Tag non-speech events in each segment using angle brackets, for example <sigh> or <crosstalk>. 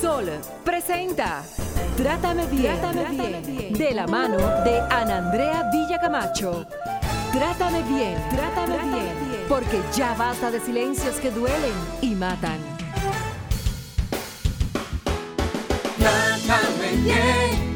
Sol presenta Trátame bien, bien, de la mano de Ana Andrea Villacamacho. Trátame bien, trátame, bien, porque ya basta de silencios que duelen y matan. Trátame bien,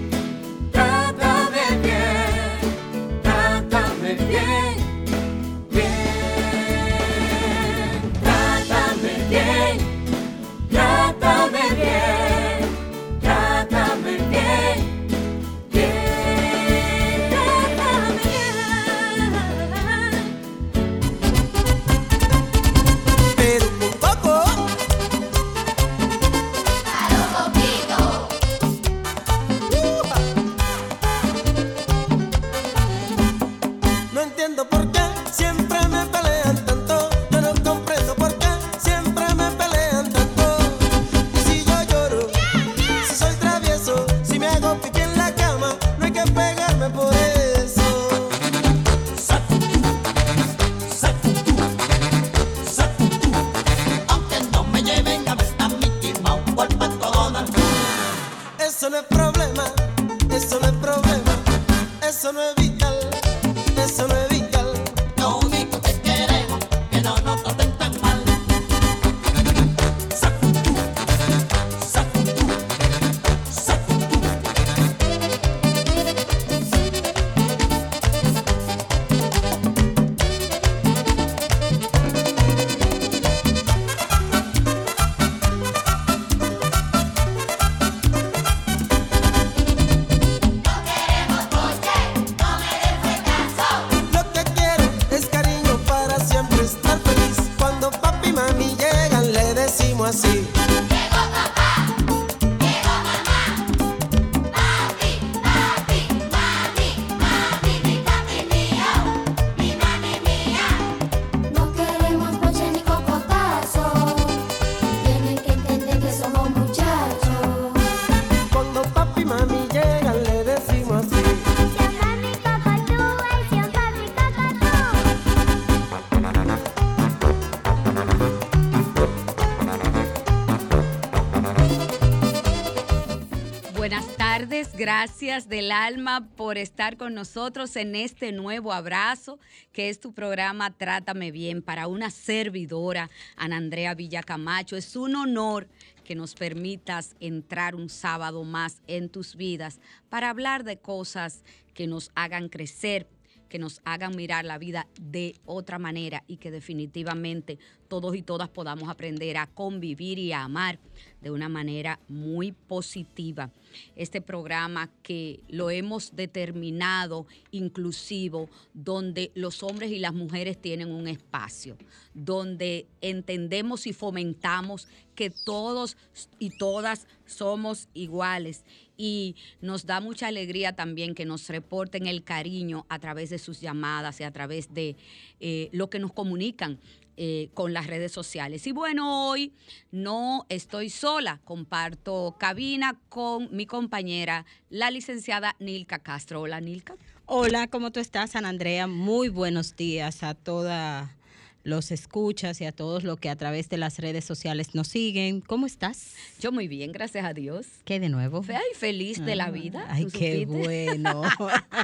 gracias del alma por estar con nosotros en este nuevo abrazo, que es tu programa Trátame Bien para una servidora, Ana Andrea Villacamacho. Es un honor que nos permitas entrar un sábado más en tus vidas para hablar de cosas que nos hagan crecer, que nos hagan mirar la vida de otra manera y que definitivamente todos y todas podamos aprender a convivir y a amar de una manera muy positiva. Este programa que lo hemos determinado inclusivo, donde los hombres y las mujeres tienen un espacio, donde entendemos y fomentamos que todos y todas somos iguales y nos da mucha alegría también que nos reporten el cariño a través de sus llamadas y a través de eh, lo que nos comunican eh, con las redes sociales. Y bueno, hoy no estoy sola, comparto cabina con mi compañera, la licenciada Nilka Castro. Hola, Nilka. Hola, ¿cómo tú estás, Ana Andrea? Muy buenos días a toda los escuchas y a todos los que a través de las redes sociales nos siguen. ¿Cómo estás? Yo muy bien, gracias a Dios. ¿Qué de nuevo? Ay, feliz de la ah, vida. Ay, qué bueno.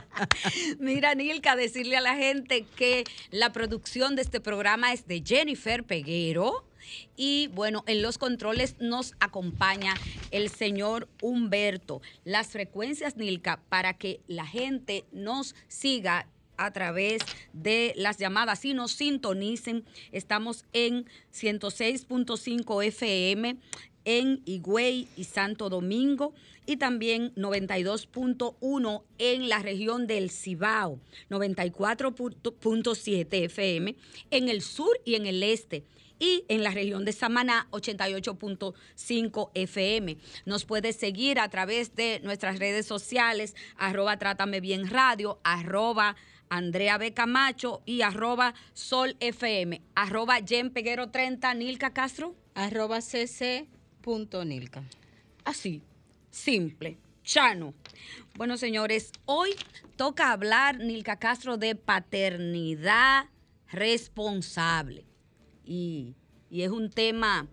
<laughs> Mira, Nilka, decirle a la gente que la producción de este programa es de Jennifer Peguero. Y bueno, en los controles nos acompaña el señor Humberto. Las frecuencias, Nilka, para que la gente nos siga a través de las llamadas y nos sintonicen. Estamos en 106.5 FM en Higüey y Santo Domingo y también 92.1 en la región del Cibao, 94.7 FM en el sur y en el este y en la región de Samaná 88.5 FM. Nos puede seguir a través de nuestras redes sociales, arroba Trátame Bien arroba Andrea B. Camacho y arroba Sol FM, arroba Jen Peguero 30, Nilka Castro. Arroba cc.nilka. Así, simple, chano. Bueno, señores, hoy toca hablar, Nilka Castro, de paternidad responsable. Y, y es un tema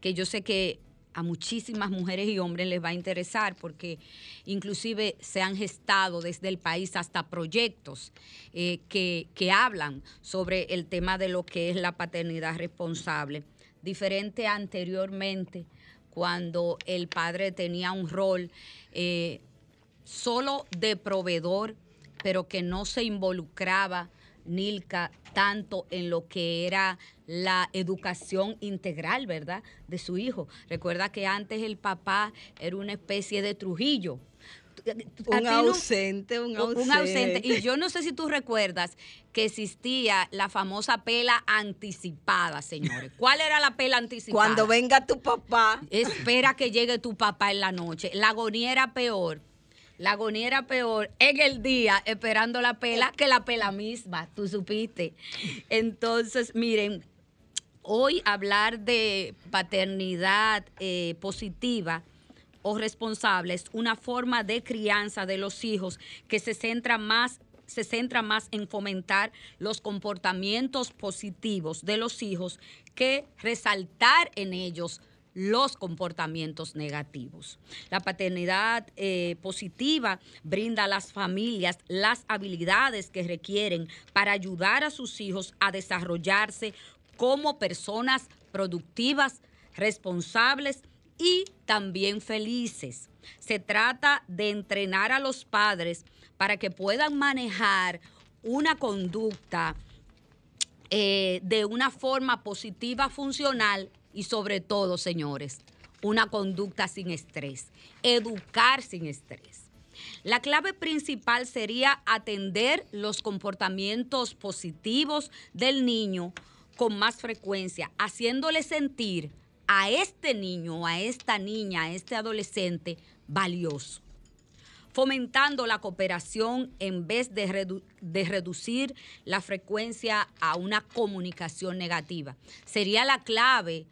que yo sé que a muchísimas mujeres y hombres les va a interesar porque inclusive se han gestado desde el país hasta proyectos eh, que, que hablan sobre el tema de lo que es la paternidad responsable, diferente anteriormente cuando el padre tenía un rol eh, solo de proveedor, pero que no se involucraba, Nilka, tanto en lo que era la educación integral, ¿verdad?, de su hijo. Recuerda que antes el papá era una especie de Trujillo. Un ausente, un ausente. un ausente. Y yo no sé si tú recuerdas que existía la famosa pela anticipada, señores. ¿Cuál era la pela anticipada? Cuando venga tu papá, Espera que llegue tu papá en la noche. La agonía era peor. La agonía era peor en el día esperando la pela que la pela misma, tú supiste. Entonces, miren, hoy hablar de paternidad eh, positiva o responsable es una forma de crianza de los hijos que se centra más se centra más en fomentar los comportamientos positivos de los hijos que resaltar en ellos los comportamientos negativos. La paternidad eh, positiva brinda a las familias las habilidades que requieren para ayudar a sus hijos a desarrollarse como personas productivas, responsables y también felices. Se trata de entrenar a los padres para que puedan manejar una conducta eh, de una forma positiva, funcional y sobre todo, señores, una conducta sin estrés, educar sin estrés. La clave principal sería atender los comportamientos positivos del niño con más frecuencia, haciéndole sentir a este niño, a esta niña, a este adolescente valioso fomentando la cooperación en vez de, redu- de reducir la frecuencia a una comunicación negativa. Sería la clave,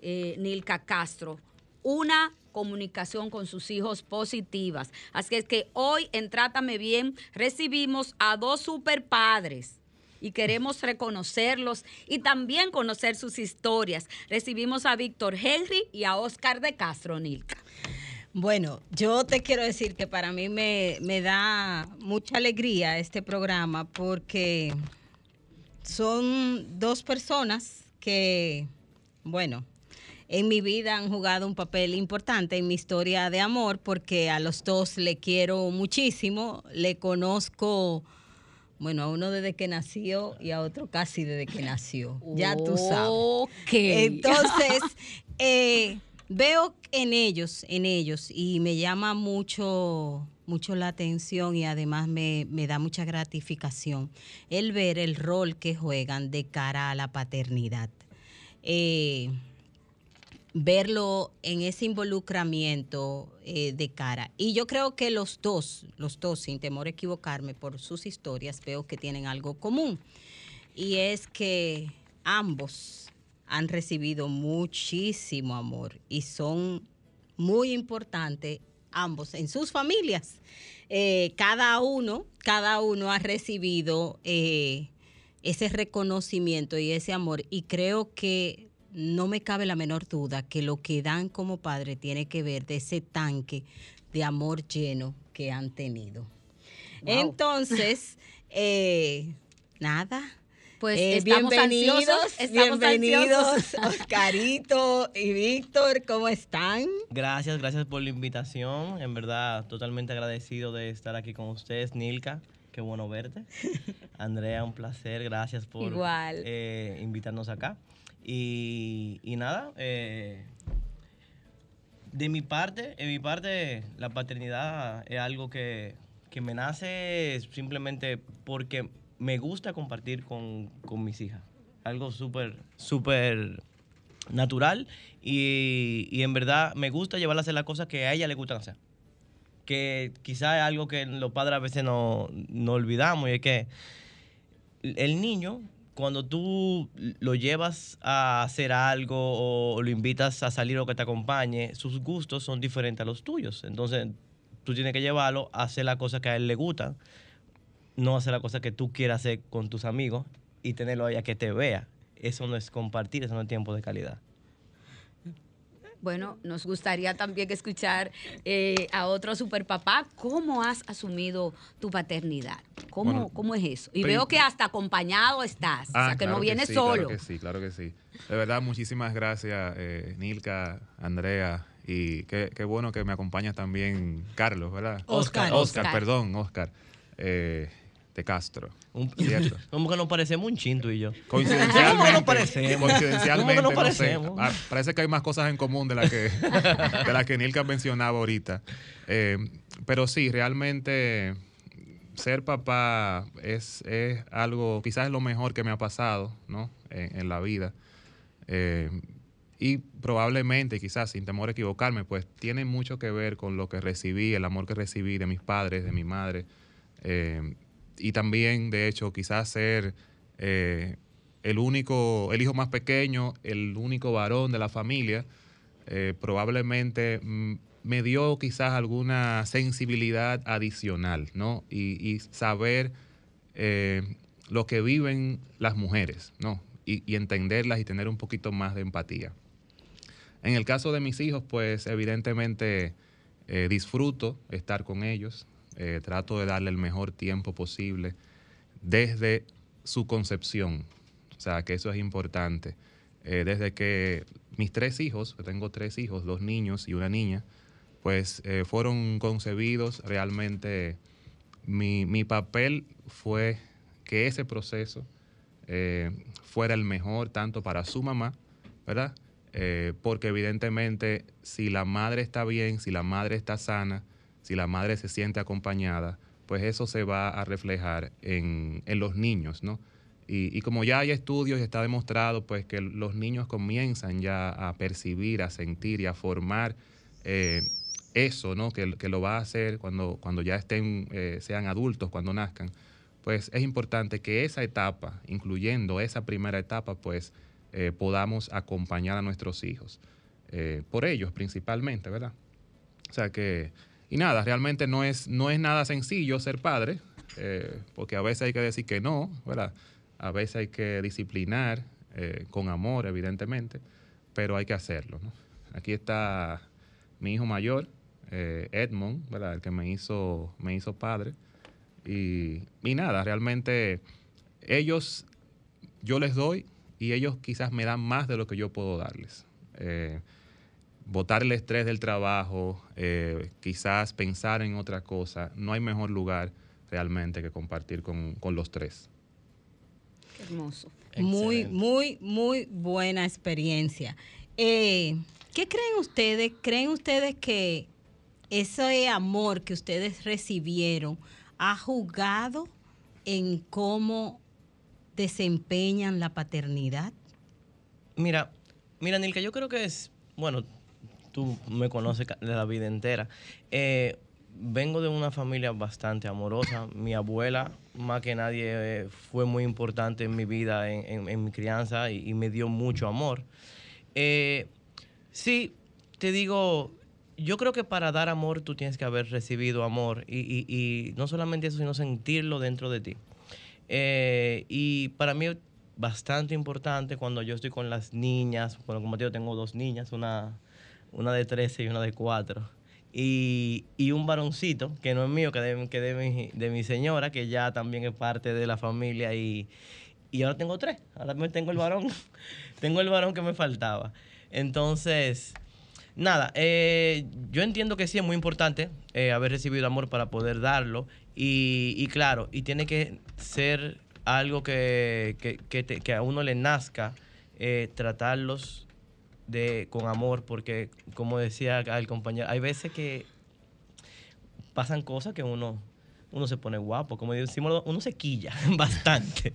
eh, Nilka Castro, una comunicación con sus hijos positivas. Así es que hoy en Trátame Bien recibimos a dos super padres y queremos reconocerlos y también conocer sus historias. Recibimos a Víctor Henry y a Oscar de Castro, Nilka. Bueno, yo te quiero decir que para mí me, me da mucha alegría este programa porque son dos personas que, bueno, en mi vida han jugado un papel importante en mi historia de amor porque a los dos le quiero muchísimo, le conozco, bueno, a uno desde que nació y a otro casi desde que nació. Ya tú sabes. Ok. Entonces, eh, veo en ellos, en ellos, y me llama mucho, mucho la atención y además me, me da mucha gratificación el ver el rol que juegan de cara a la paternidad. Eh, verlo en ese involucramiento eh, de cara. Y yo creo que los dos, los dos, sin temor a equivocarme por sus historias, veo que tienen algo común. Y es que ambos han recibido muchísimo amor y son muy importantes ambos en sus familias. Eh, cada uno, cada uno ha recibido eh, ese reconocimiento y ese amor y creo que no me cabe la menor duda que lo que dan como padre tiene que ver de ese tanque de amor lleno que han tenido. Entonces, <laughs> eh, nada. Pues Eh, estamos ansiosos, estamos bienvenidos, ansiosos. <laughs> Oscarito y Víctor, ¿cómo están? Gracias, gracias por la invitación. En verdad, totalmente agradecido de estar aquí con ustedes, Nilka. Qué bueno verte. <laughs> Andrea, un placer. Gracias por Igual. eh, invitarnos acá. Y, nada, eh, de mi parte, en mi parte, la paternidad es algo que, que me nace simplemente porque me gusta compartir con, con mis hijas. Algo súper, súper natural y, y en verdad me gusta llevarlas a hacer las cosas que a ella le gustan hacer. Que quizás es algo que los padres a veces no, no olvidamos y es que el niño, cuando tú lo llevas a hacer algo o lo invitas a salir o que te acompañe, sus gustos son diferentes a los tuyos. Entonces, tú tienes que llevarlo a hacer las cosas que a él le gustan, no hacer las cosas que tú quieras hacer con tus amigos y tenerlo ahí a que te vea. Eso no es compartir, eso no es tiempo de calidad. Bueno, nos gustaría también escuchar eh, a otro superpapá. ¿Cómo has asumido tu paternidad? ¿Cómo, Bueno, cómo es eso? Y veo que hasta acompañado estás, o sea, que no vienes sí, solo. Claro que sí, claro que sí. De verdad, muchísimas gracias, eh, Nilka, Andrea, y qué, qué bueno que me acompaña también Carlos, ¿verdad? Oscar. Oscar, Oscar. perdón, Oscar, eh, de Castro. Un- <laughs> Cierto. Como que nos parecemos un chin tú y yo. Coincidencialmente, ¿Cómo que nos parecemos? coincidencialmente, ¿Cómo que nos no sé, parecemos? ah, parece que hay más cosas en común de las que, de las que Nilka mencionaba ahorita. Eh, pero sí, realmente ser papá es, es algo, quizás es lo mejor que me ha pasado ¿no? en, en la vida. Eh, y probablemente, quizás sin temor a equivocarme, pues tiene mucho que ver con lo que recibí, el amor que recibí de mis padres, de mi madre. Eh, y también, de hecho, quizás ser eh, el único, el hijo más pequeño, el único varón de la familia, eh, probablemente mm, me dio quizás alguna sensibilidad adicional, ¿no? Y, saber eh, lo que viven las mujeres, ¿no? Y, entenderlas y tener un poquito más de empatía. En el caso de mis hijos, pues evidentemente disfruto estar con ellos, eh, trato de darle el mejor tiempo posible desde su concepción, o sea que eso es importante. Eh, desde que mis tres hijos, tengo tres hijos, dos niños y una niña, pues eh, fueron concebidos realmente, mi, mi papel fue que ese proceso fuera el mejor tanto para su mamá, ¿verdad? Porque evidentemente si la madre está bien, si la madre está sana, si la madre se siente acompañada, pues eso se va a reflejar en, en los niños, ¿no? Y, y como ya hay estudios y está demostrado, pues que los niños comienzan ya a percibir, a sentir y a formar eh, eso, ¿no? Que, que lo va a hacer cuando, cuando ya estén, eh, sean adultos, cuando nazcan. Pues es importante que esa etapa, incluyendo esa primera etapa, pues eh, podamos acompañar a nuestros hijos. por ellos principalmente, ¿verdad? O sea que, y nada, realmente no es, no es nada sencillo ser padre, eh, porque a veces hay que decir que no. A veces hay que disciplinar eh, con amor, evidentemente, pero hay que hacerlo. Aquí está mi hijo mayor, eh, Edmond. El que me hizo, me hizo padre. Y, y nada, realmente ellos, yo les doy y ellos quizás me dan más de lo que yo puedo darles. Botar el estrés del trabajo, eh, quizás pensar en otra cosa, no hay mejor lugar realmente que compartir con, con los tres. Qué hermoso. Muy, muy, muy buena experiencia. Eh, ¿Qué creen ustedes? ¿Creen ustedes que ese amor que ustedes recibieron ha jugado en cómo desempeñan la paternidad? Mira, mira, Nilka, yo creo que es, bueno, tú me conoces de la vida entera. Eh, vengo de una familia bastante amorosa. Mi abuela, más que nadie, eh, fue muy importante en mi vida, en, mi crianza, y, me dio mucho amor. Eh, sí, te digo, yo creo que para dar amor tú tienes que haber recibido amor, y, y- y no solamente eso, sino sentirlo dentro de ti. Y para mí bastante importante cuando yo estoy con las niñas, bueno, como te digo, tengo dos niñas, una, una de 13 y una de 4. Y, y un varoncito, que no es mío, que, de, que de, mi, de mi señora, que ya también es parte de la familia. Y, y ahora tengo tres, ahora tengo el varón, <laughs> tengo el varón que me faltaba. Entonces, Nada, eh, yo entiendo que sí es muy importante eh, haber recibido amor para poder darlo y, y claro, y tiene que ser algo que, que, que que a uno le nazca eh, tratarlos de, con amor porque como decía el compañero, hay veces que pasan cosas que uno, uno se pone guapo, como decimos, uno se quilla <laughs> bastante.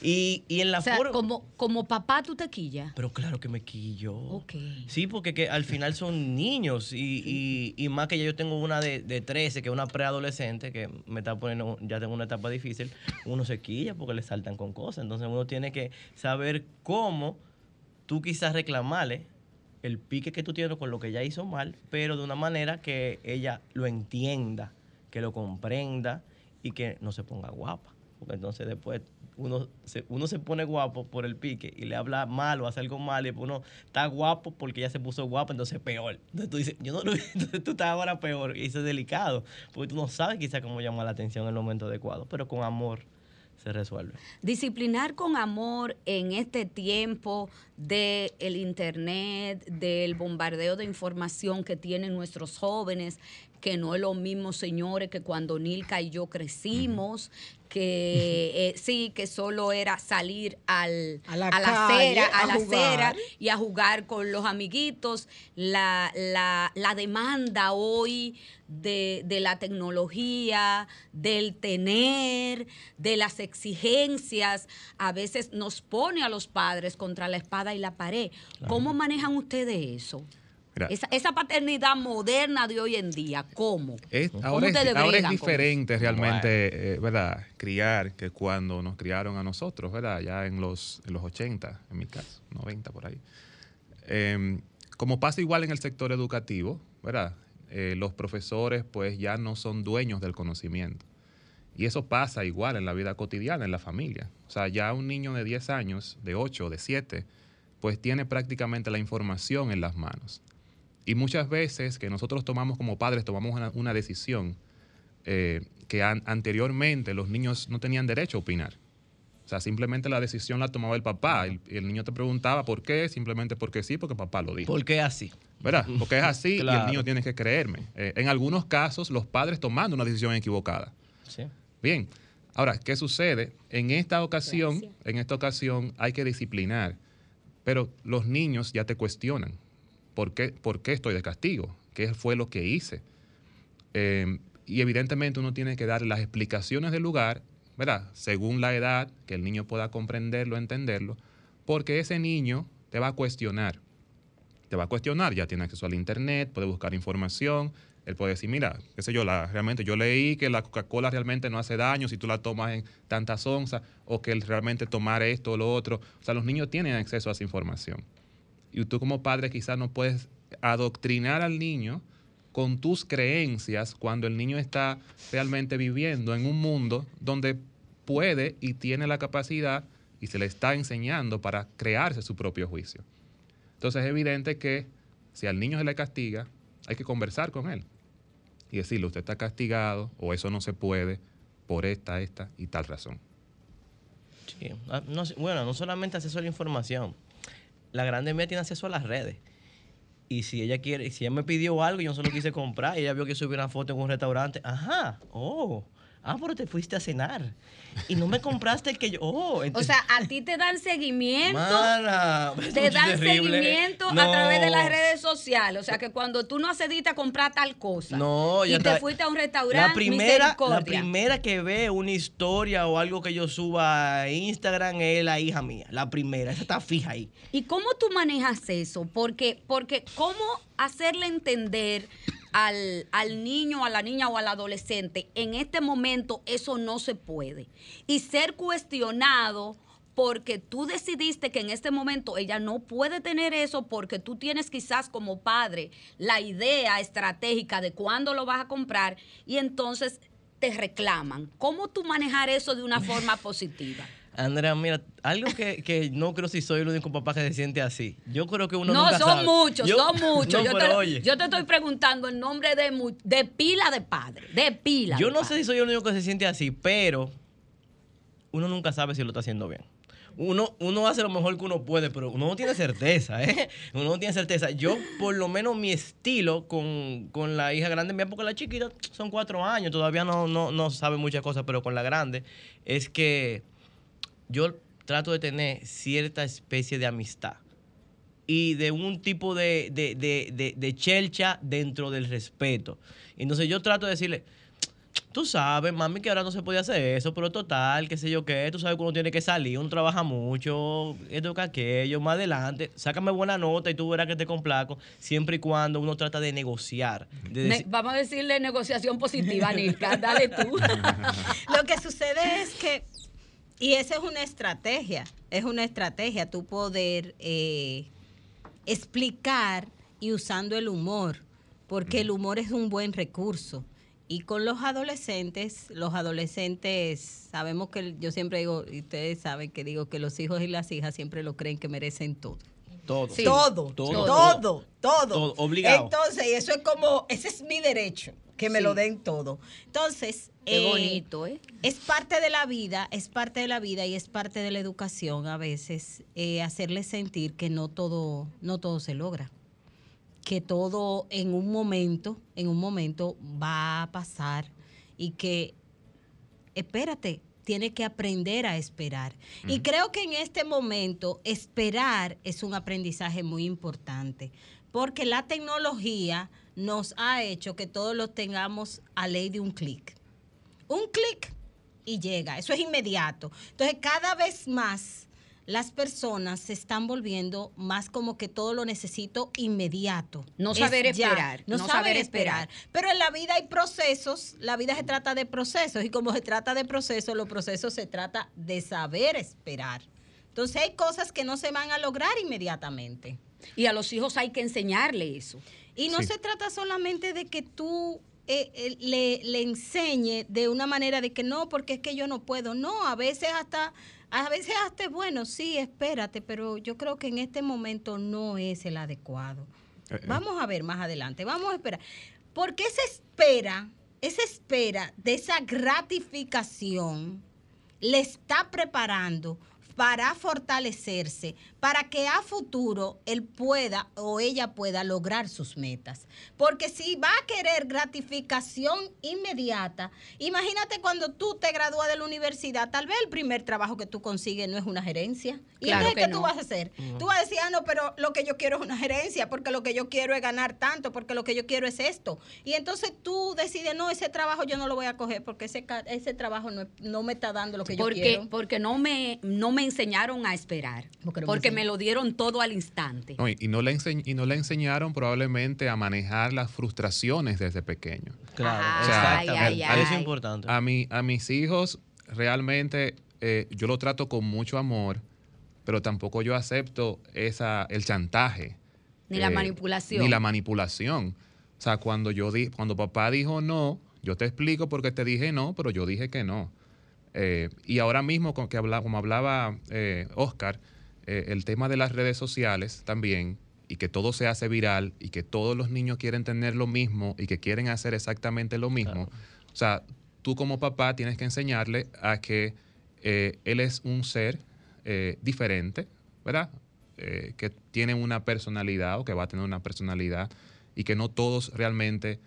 Y, y en la O sea, forma... como, como papá tú te quillas. Pero claro que me quillo. Sí, porque que al final son niños y, y- y más que ya yo tengo una de, de 13, que es una preadolescente, que me está poniendo, ya tengo una etapa difícil, uno se quilla porque le saltan con cosas. Entonces uno tiene que saber cómo tú quizás reclamarle el pique que tú tienes con lo que ella hizo mal, pero de una manera que ella lo entienda, que lo comprenda y que no se ponga guapa. Porque entonces después uno se, uno se pone guapo por el pique y le habla mal o hace algo mal y uno está guapo porque ya se puso guapo, entonces peor. Entonces tú dices, yo no lo <laughs> entonces tú estás ahora peor y eso es delicado, porque tú no sabes quizá cómo llamar la atención en el momento adecuado, pero con amor se resuelve. Disciplinar con amor en este tiempo del el internet, del bombardeo de información que tienen nuestros jóvenes, que no es lo mismo, señores, que cuando Nilka y yo crecimos, que eh, sí, que solo era salir al, A la la calle, acera, a, a la acera y a jugar con los amiguitos. La, la- la demanda hoy de, de la tecnología, del tener, de las exigencias, a veces nos pone a los padres contra la espada y la pared. ¿Cómo manejan ustedes eso? Mira, Esa, esa paternidad moderna de hoy en día, ¿cómo? Es- ¿Cómo ahora, es, ahora es diferente realmente, eh, ¿verdad? Criar que cuando nos criaron a nosotros, ¿verdad? Ya en los, en los 80, en mi caso, 90 por ahí. Eh, como pasa igual en el sector educativo, ¿verdad? Eh, los profesores pues ya no son dueños del conocimiento. Y eso pasa igual en la vida cotidiana, en la familia. O sea, ya un niño de 10 años, de 8, de 7, pues tiene prácticamente la información en las manos. Y muchas veces que nosotros tomamos como padres, tomamos una, una decisión eh, que an- anteriormente los niños no tenían derecho a opinar. O sea, simplemente la decisión la tomaba el papá. El, el niño te preguntaba por qué, simplemente porque sí, porque papá lo dijo. ¿Por qué así? ¿Verdad? Porque es así y el niño tiene que creerme. Eh, en algunos casos, los padres tomando una decisión equivocada. Sí. Bien, ahora, ¿qué sucede? En esta ocasión, en esta ocasión hay que disciplinar, pero los niños ya te cuestionan. ¿Por qué, por qué estoy de castigo? ¿Qué fue lo que hice? Eh, y evidentemente uno tiene que dar las explicaciones del lugar, ¿verdad? Según la edad, que el niño pueda comprenderlo, entenderlo, porque ese niño te va a cuestionar. Te va a cuestionar, ya tiene acceso al internet, puede buscar información, él puede decir, mira, qué sé yo, la, realmente yo leí que la Coca-Cola realmente no hace daño si tú la tomas en tantas onzas, o que realmente tomar esto o lo otro. O sea, los niños tienen acceso a esa información. Y tú como padre quizás no puedes adoctrinar al niño con tus creencias cuando el niño está realmente viviendo en un mundo donde puede y tiene la capacidad y se le está enseñando para crearse su propio juicio. Entonces es evidente que si al niño se le castiga, hay que conversar con él y decirle, usted está castigado o eso no se puede por esta, esta y tal razón. Sí. Ah, bueno, no solamente acceso a la información. La grande mía tiene acceso a las redes. Y si ella quiere, si ella me pidió algo yo no se lo quise comprar, y ella vio que subí una foto en un restaurante, ajá, oh, ah, pero te fuiste a cenar. Y no me compraste el que yo, oh, O sea, a ti te dan seguimiento. Te dan terrible. seguimiento a través de las redes sociales. O sea, que cuando tú no accediste a comprar tal cosa No, y ya te está. fuiste a un restaurante, La primera, la primera que ve una historia o algo que yo suba a Instagram es la hija mía. La primera, esa está fija ahí. ¿Y cómo tú manejas eso? Porque, porque ¿cómo hacerle entender al, al niño, a la niña o al adolescente, en este momento eso no se puede? Y ser cuestionado porque tú decidiste que en este momento ella no puede tener eso porque tú tienes quizás como padre la idea estratégica de cuándo lo vas a comprar y entonces te reclaman. ¿Cómo tú manejar eso de una forma <laughs> positiva? Andrea, mira, algo que, que no creo si soy el único papá que se siente así. Yo creo que uno No, nunca son sabe. muchos, Yo- son muchos. <laughs> No, yo, te, oye, yo te estoy preguntando en nombre de, de pila de padres, de pila. yo de no sé si soy el único que se siente así, pero uno nunca sabe si lo está haciendo bien. Uno, uno hace lo mejor que uno puede, pero uno no tiene certeza, ¿eh? <laughs> Uno no tiene certeza. Yo, por lo menos, mi estilo con, con la hija grande mía, porque la chiquita son cuatro años, todavía no, no, no sabe muchas cosas, pero con la grande, es que yo trato de tener cierta especie de amistad y de un tipo de, de, de, de, de chelcha dentro del respeto. Entonces yo trato de decirle, tú sabes, mami, que ahora no se podía hacer eso, pero total, qué sé yo qué, tú sabes que uno tiene que salir, uno trabaja mucho, esto que aquello, más adelante, sácame buena nota y tú verás que te complaco, siempre y cuando uno trata de negociar. de Ne- decir- vamos a decirle negociación positiva, Nilka. Dale tú. <laughs> Lo que sucede es que, y esa es una estrategia, es una estrategia, tú poder eh, explicar y usando el humor, porque el humor es un buen recurso. Y con los adolescentes, los adolescentes, sabemos que yo siempre digo, y ustedes saben que digo que los hijos y las hijas siempre lo creen que merecen todo. Todo. Sí. Todo, Todo. todo, todo, todo. Todo, obligado. Entonces, eso es como, ese es mi derecho, que me Sí. lo den todo. Entonces, Qué eh, bonito, ¿eh? es parte de la vida, es parte de la vida y es parte de la educación a veces eh, hacerles sentir que no todo, no todo se logra, que todo en un momento, en un momento va a pasar y que espérate, tiene que aprender a esperar. Y creo que en este momento esperar es un aprendizaje muy importante, porque la tecnología nos ha hecho que todos lo tengamos a ley de un clic un clic y llega. Eso es inmediato. Entonces, cada vez más las personas se están volviendo más como que todo lo necesito inmediato. No Es saber ya. esperar, No, no saber saber esperar. Pero en la vida hay procesos, la vida se trata de procesos y como se trata de procesos, los procesos se trata de saber esperar. Entonces hay cosas que no se van a lograr inmediatamente. Y a los hijos hay que enseñarle eso. Y no Sí. se trata solamente de que tú eh, eh, le, le enseñe de una manera de que no, porque es que yo no puedo. No, a veces hasta, a veces hasta bueno, sí, espérate, pero yo creo que en este momento no es el adecuado. Eh, eh. Vamos a ver más adelante, vamos a esperar. Porque esa espera, esa espera de esa gratificación le está preparando para fortalecerse, para que a futuro él pueda o ella pueda lograr sus metas. Porque si va a querer gratificación inmediata, imagínate cuando tú te gradúas de la universidad, tal vez el primer trabajo que tú consigues no es una gerencia. ¿Y Claro entonces que qué tú vas a hacer? Tú vas a decir, ah, no, pero lo que yo quiero es una gerencia, porque lo que yo quiero es ganar tanto, porque lo que yo quiero es esto. Y entonces tú decides, no, ese trabajo yo no lo voy a coger porque ese, ese trabajo no, no me está dando lo que yo Porque, quiero. porque no me, no me enseñaron a esperar. Porque me Porque lo dieron todo al instante. No, y, y no le y no le enseñaron probablemente a manejar las frustraciones desde pequeño. Claro, Ay, exactamente. ay, ay. Eso es importante. A, mi, a mis hijos realmente eh, yo lo trato con mucho amor, pero tampoco yo acepto esa, el chantaje. eh, Ni la manipulación. Ni la manipulación. O sea, cuando, yo di, cuando papá dijo no, yo te explico por qué te dije no, pero yo dije que no. Eh, y ahora mismo, con que habla, como hablaba eh, Oscar, eh, el tema de las redes sociales también, y que todo se hace viral, y que todos los niños quieren tener lo mismo, y que quieren hacer exactamente lo mismo. O sea, tú como papá tienes que enseñarle a que eh, él es un ser eh, diferente, ¿verdad? Eh, que tiene una personalidad o que va a tener una personalidad y que no todos realmente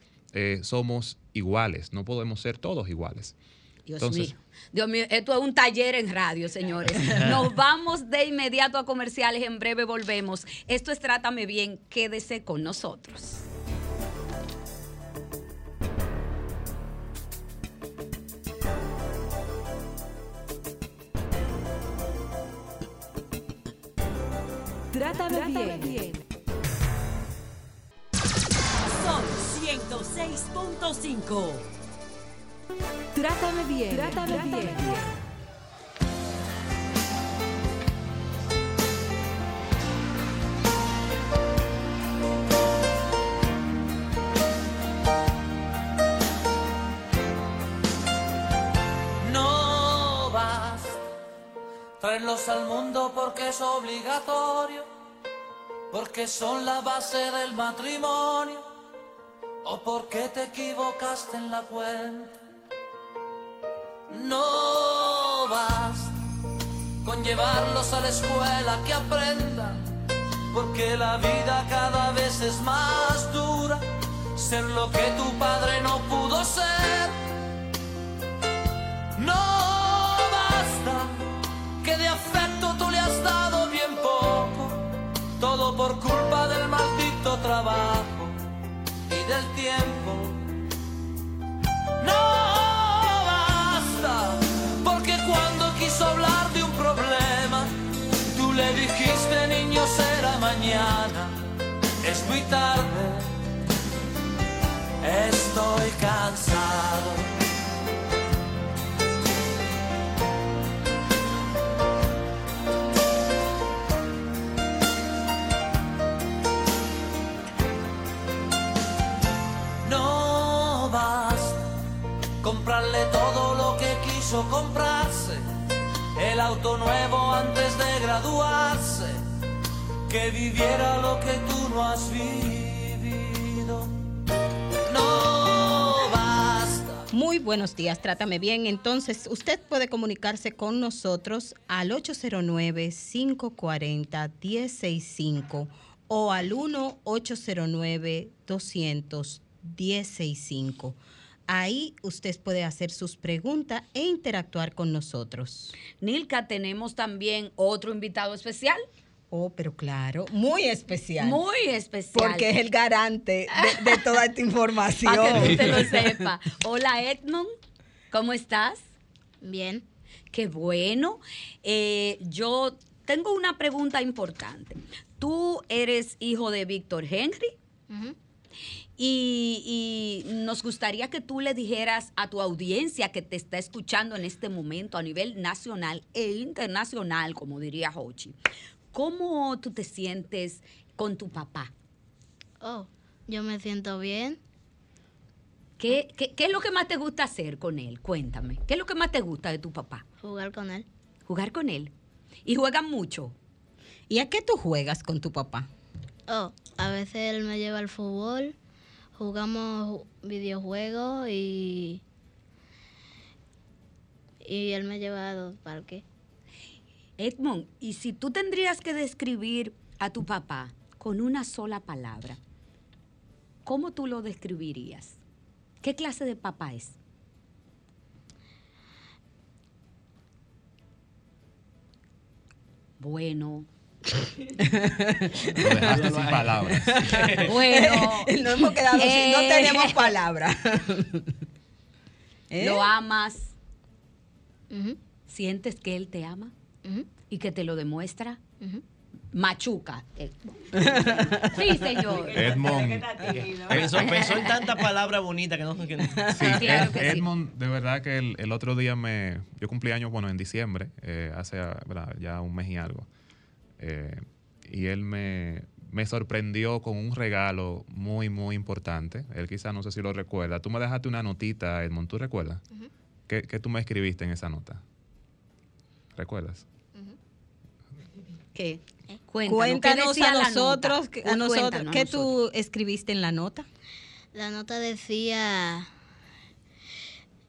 somos iguales, no podemos ser todos iguales. Dios Entonces- mío. Dios mío, esto es un taller en radio, señores. <laughs> Nos vamos de inmediato a comerciales, en breve volvemos. Esto es Trátame Bien, quédese con nosotros. Trátame, bien. Son 106.5. Trátame bien. Trátame, bien. No basta traerlos al mundo porque es obligatorio, porque son la base del matrimonio, o porque te equivocaste en la cuenta. No basta con llevarlos a la escuela que aprendan, porque la vida cada vez es más dura, ser lo que tu padre no pudo ser. No basta que de afecto tú le has dado bien poco, todo por culpa del maldito trabajo y del tiempo. No mañana, es muy tarde, estoy cansado. No basta comprarle todo lo que quiso comprarse, el auto nuevo antes de graduarse, que viviera lo que tú no has vivido. No basta. Muy buenos días, trátame bien. Entonces, usted puede comunicarse con nosotros al 809-540-1065 o al 1-809-200-1065. Ahí usted puede hacer sus preguntas e interactuar con nosotros. Nilka, tenemos también otro invitado especial. Oh, pero claro, muy especial. Muy especial. Porque es el garante de, de <laughs> toda esta información. Para que usted lo sepa. Hola Edmond, ¿cómo estás? Bien. Qué bueno. Eh, yo tengo una pregunta importante. Tú eres hijo de Víctor Henry y, y nos gustaría que tú le dijeras a tu audiencia que te está escuchando en este momento a nivel nacional e internacional, como diría Hochi, ¿cómo tú te sientes con tu papá? Oh, yo me siento bien. ¿Qué, qué, qué es lo que más te gusta hacer con él? Cuéntame. ¿Qué es lo que más te gusta de tu papá? Jugar con él. Jugar con él. ¿Y juegan mucho? ¿Y a qué tú juegas con tu papá? Oh, a veces él me lleva al fútbol, jugamos videojuegos y. Y él me lleva a los parques. Edmond, ¿y si tú tendrías que describir a tu papá con una sola palabra, ¿cómo tú lo describirías? ¿Qué clase de papá es? Bueno, Lo dejaste sin palabras. <laughs> bueno. <laughs> no hemos quedado sin, no Eh. tenemos palabra. ¿Eh? ¿Lo amas? Ujú, ¿Sientes que él te ama y que te lo demuestra? ujú. Machuca. Edmond. <laughs> Sí, señor. <laughs> Edmond, Pensó, pensó en tanta palabra bonita que no que- <laughs> sí, Claro Ed- que sí. Edmond, de verdad que el, el otro día me. Yo cumplí años, bueno, en diciembre, eh, hace ¿verdad? ya un mes y algo. Eh, y él me, me sorprendió con un regalo muy, muy importante. Él quizás no sé si lo recuerda. Tú me dejaste una notita, Edmond, ¿tú recuerdas? ¿Qué, qué tú me escribiste en esa nota? ¿Recuerdas? ¿Qué? Cuéntanos, ¿qué Cuéntanos a nosotros, que- a nosotros, Cuéntanos ¿qué nosotros. tú escribiste en la nota? La nota decía: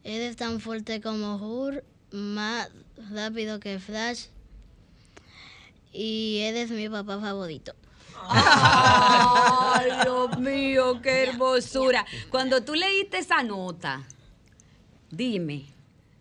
Eres tan fuerte como Hur, más rápido que Flash. Y eres mi papá favorito. Ay, <laughs> Dios mío, qué hermosura. Cuando tú leíste esa nota, dime.